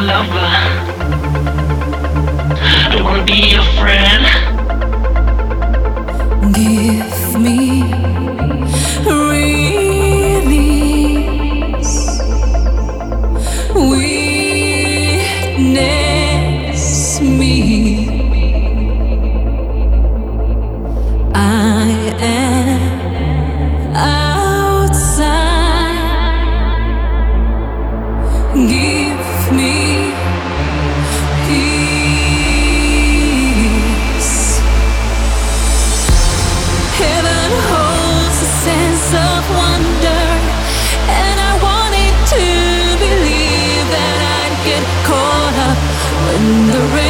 lover. I wanna be your friend. Give me the rain.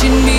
Touching me.